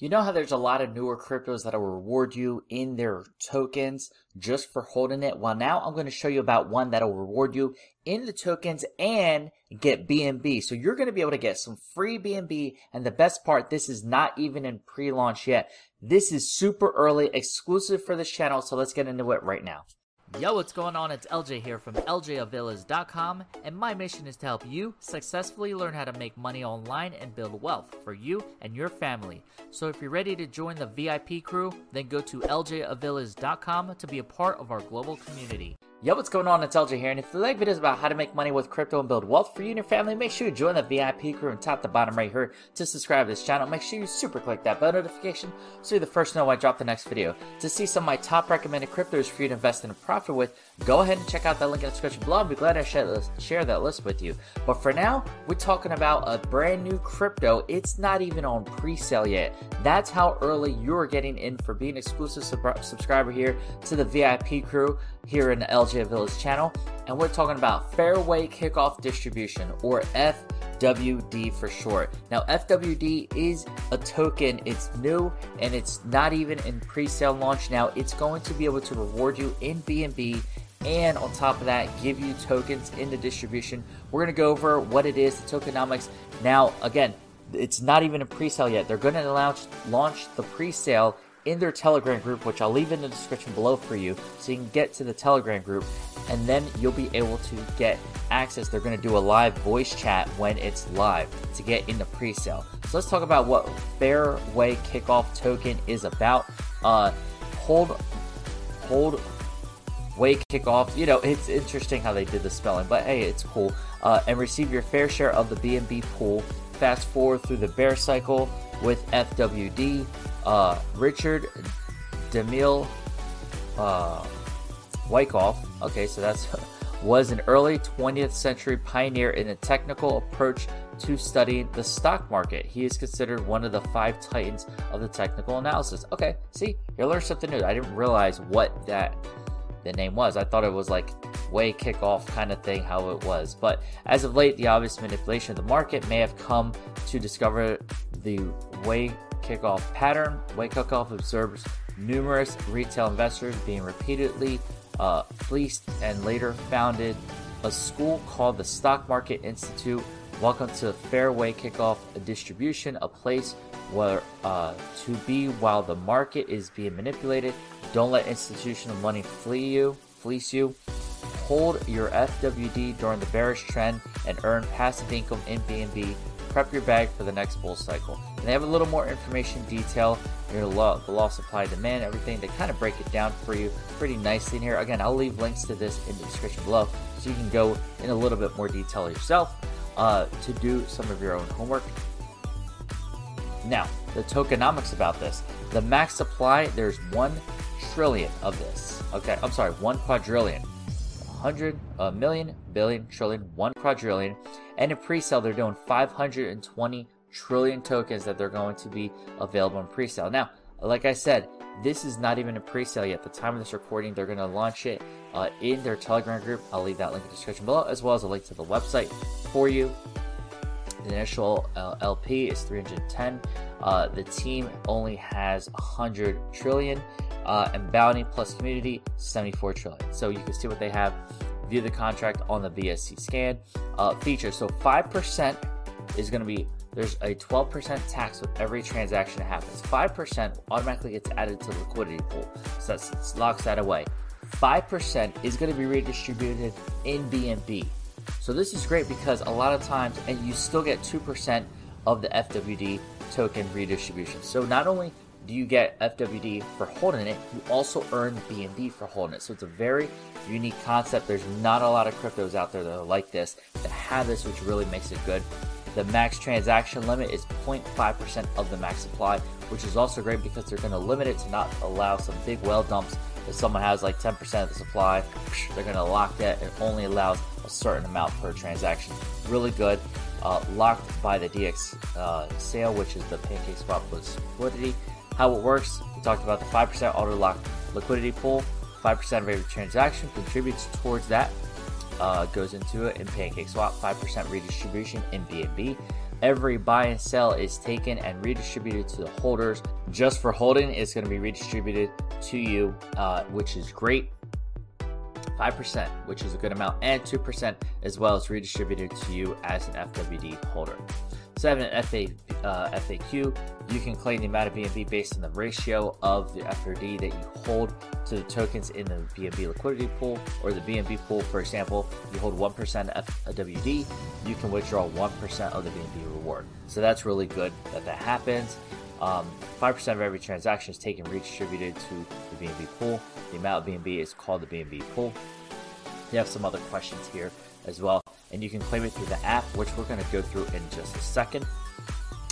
You know how there's a lot of newer cryptos that'll reward you in their tokens just for holding it? Well, now I'm going to show you about one that'll reward you in the tokens and get BNB. So you're going to be able to get some free BNB. And the best part, this is not even in pre-launch yet. This is super early, exclusive for this channel. So let's get into it right now. Yo, what's going on? It's LJ here from LJAvillas.com, and my mission is to help you successfully learn how to make money online and build wealth for you and your family. So if you're ready to join the VIP crew, then go to LJAvillas.com to be a part of our global community. Yo, what's going on? It's LJ here, and if you like videos about how to make money with crypto and build wealth for you and your family, make sure you join the VIP crew and top to bottom right here to subscribe to this channel. Make sure you super click that bell notification so you're the first to know when I drop the next video. To see some of my top recommended cryptos for you to invest in and profit with, go ahead and check out that link in the description below. I'll be glad to share, that list with you. But for now, we're talking about a brand new crypto. It's not even on pre-sale yet. That's how early you're getting in for being exclusive sub- subscriber here to the VIP crew here in LJ Villas channel. And we're talking about Fairway Kickoff Distribution or FWD for short. Now, FWD is a token, it's new and it's not even in pre sale launch now. It's going to be able to reward you in BNB and on top of that, give you tokens in the distribution. We're going to go over what it is, the tokenomics. Now, again, it's not even a pre-sale yet. They're going to launch launch the pre-sale in their Telegram group, which I'll leave in the description below for you, so you can get to the Telegram group, and then you'll be able to get access. They're going to do a live voice chat when it's live to get in the pre-sale. So let's talk about what Fairway Kickoff Token is about. Uh, hold, hold, way kickoff. You know, it's interesting how they did the spelling, but hey, it's cool. Uh, and receive your fair share of the BNB pool. Fast forward through the bear cycle with FWD. Uh, Richard Demille uh, Wyckoff. Okay, so that's was an early 20th century pioneer in a technical approach to studying the stock market. He is considered one of the five titans of the technical analysis. Okay, see, you learned something new. I didn't realize what that the name was. I thought it was like way kickoff kind of thing, how it was. But as of late, the obvious manipulation of the market may have come to discover the way kickoff pattern. Way kickoff observes numerous retail investors being repeatedly uh, fleeced and later founded a school called the Stock Market Institute. Welcome to Fairway Kickoff Distribution, a place where uh, to be while the market is being manipulated. Don't let institutional money flee you, fleece you. Hold your FWD during the bearish trend and earn passive income in BNB. Prep your bag for the next bull cycle. And they have a little more information, detail, your law, the law supply demand, everything. They kind of break it down for you pretty nicely in here. Again, I'll leave links to this in the description below so you can go in a little bit more detail yourself uh, to do some of your own homework. Now, the tokenomics about this. The max supply, there's one trillion of this. Okay, I'm sorry, one quadrillion. 100, a million, billion, trillion, one quadrillion. And in pre-sale, they're doing 520 trillion tokens that they're going to be available in pre-sale. Now, like I said, this is not even a pre-sale yet. The time of this recording, they're going to launch it uh, in their Telegram group. I'll leave that link in the description below, as well as a link to the website for you. The initial uh, LP is 310. Uh, the team only has 100 trillion, uh, and Bounty plus Community 74 trillion. So you can see what they have. View the contract on the BSC scan. Uh, features. So 5% is going to be there's a 12% tax with every transaction that happens. 5% automatically gets added to the liquidity pool, so that locks that away. 5% is going to be redistributed in BNB. So this is great because a lot of times, and you still get 2% of the FWD token redistribution. So not only you get FWD for holding it, you also earn BNB for holding it. So it's a very unique concept. There's not a lot of cryptos out there that are like this, that have this, which really makes it good. The max transaction limit is 0.5% of the max supply, which is also great because they're going to limit it to not allow some big well dumps. If someone has like 10% of the supply, they're going to lock that. It only allows a certain amount per transaction. Really good. Uh, locked by the DX uh, sale, which is the Pancake Swap liquidity. How it works, we talked about the 5% auto lock liquidity pool. 5% of every transaction contributes towards that uh, goes into it in Pancake Swap, 5% redistribution in BNB. every buy and sell is taken and redistributed to the holders. Just for holding, it's going to be redistributed to you, uh, which is great. 5%, which is a good amount, and 2% as well as redistributed to you as an FWD holder. 7 FA, uh, FAQ, you can claim the amount of BNB based on the ratio of the FRD that you hold to the tokens in the BNB liquidity pool or the BNB pool. For example, you hold 1% FWD, you can withdraw 1% of the BNB reward. So that's really good that that happens. Um, 5% of every transaction is taken redistributed to the BNB pool. The amount of BNB is called the BNB pool. You have some other questions here as well and you can claim it through the app, which we're going to go through in just a second.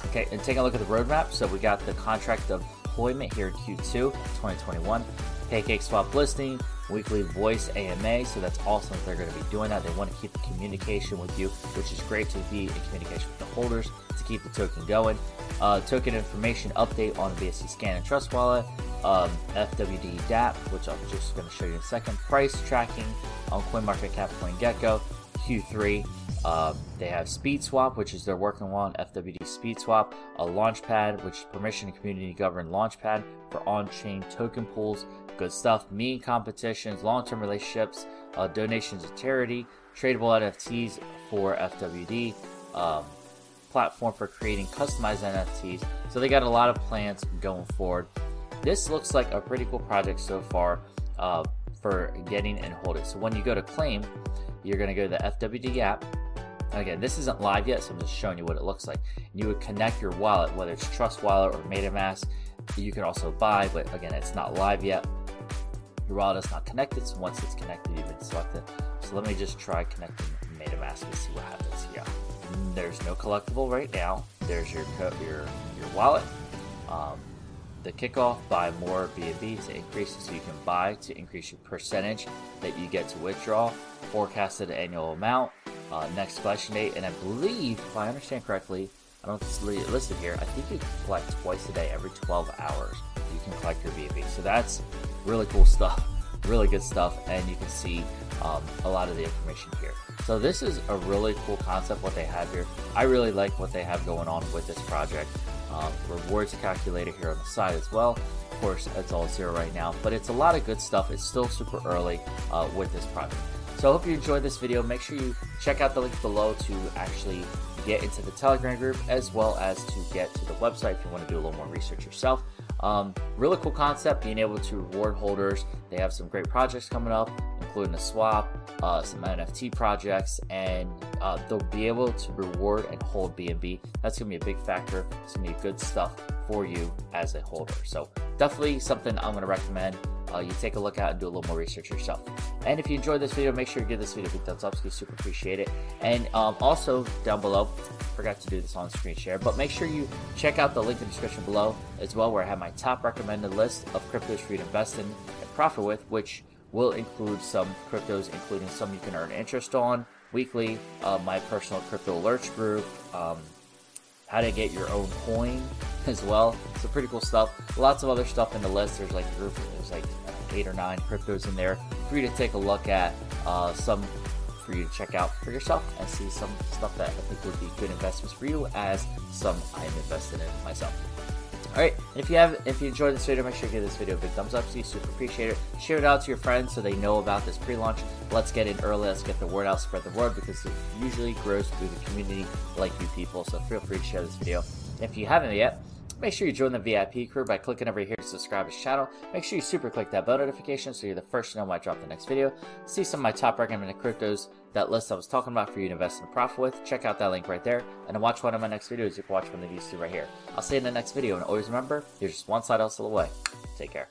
Okay, and take a look at the roadmap. So we got the contract deployment here in Q2 2021, Pancake Swap listing, weekly voice AMA. So that's awesome they're going to be doing that. They want to keep the communication with you, which is great to be in communication with the holders to keep the token going. Uh, token information update on the BSC Scan and Trust Wallet, um, FWD dApp, which I'm just going to show you in a second. Price tracking on CoinMarketCap, CoinGecko. Q3. Um, they have Speed Swap, which is they're working on FWD Speed Swap, a Launchpad, which is permission community governed Launchpad for on-chain token pools. Good stuff. Mean competitions, long-term relationships, uh, donations to charity, tradable NFTs for FWD, um, platform for creating customized NFTs. So they got a lot of plans going forward. This looks like a pretty cool project so far uh, for getting and holding. So when you go to claim, you're going to go to the FWD app. again, this isn't live yet, so I'm just showing you what it looks like. You would connect your wallet, whether it's Trust Wallet or MetaMask. You can also buy, but again, it's not live yet. Your wallet is not connected, so once it's connected, you've select it. So let me just try connecting MetaMask and see what happens here. There's no collectible right now. There's your your your wallet. Um, the kickoff, buy more BNB to increase so you can buy to increase your percentage that you get to withdraw, forecasted annual amount, uh, next collection date, and I believe, if I understand correctly, I don't see it's listed here, I think you collect twice a day, every 12 hours, you can collect your BNB. So that's really cool stuff, really good stuff, and you can see um, a lot of the information here. So this is a really cool concept what they have here. I really like what they have going on with this project um, rewards calculator here on the side as well. Of course, it's all zero right now, but it's a lot of good stuff. It's still super early uh, with this project. So I hope you enjoyed this video. Make sure you check out the link below to actually get into the Telegram group as well as to get to the website if you want to do a little more research yourself. Um, really cool concept, being able to reward holders. They have some great projects coming up, including a swap, uh, some NFT projects, and uh, they'll be able to reward and hold BNB. That's going to be a big factor. It's going to be good stuff for you as a holder. So definitely something I'm going to recommend uh, you take a look at and do a little more research yourself. And if you enjoyed this video, make sure you give this video a big thumbs up. We super appreciate it. And um, also down below, forgot to do this on screen share, but make sure you check out the link in the description below as well, where I have my top recommended list of cryptos for you to invest in and profit with, which will include some cryptos, including some you can earn interest on weekly, uh, my personal crypto alerts group, um, how to get your own coin as well. So pretty cool stuff. Lots of other stuff in the list. There's like group, there's like eight or nine cryptos in there for you to take a look at. Uh, some for you to check out for yourself and see some stuff that I think would be good investments for you as some I'm invested in myself. Alright, if you have if you enjoyed this video, make sure you give this video a big thumbs up. So you super appreciate it. Share it out to your friends so they know about this pre-launch. Let's get in early. Let's get the word out, spread the word because it usually grows through the community like you people. So feel free to share this video. If you haven't yet, Make sure you join the VIP crew by clicking over here to subscribe to the channel. Make sure you super click that bell notification so you're the first to know when I drop the next video. See some of my top recommended cryptos, that list I was talking about for you to invest in profit with. Check out that link right there. And to watch one of my next videos, you can watch one of these two right here. I'll see you in the next video. And always remember, you're just one side hustle away. Take care.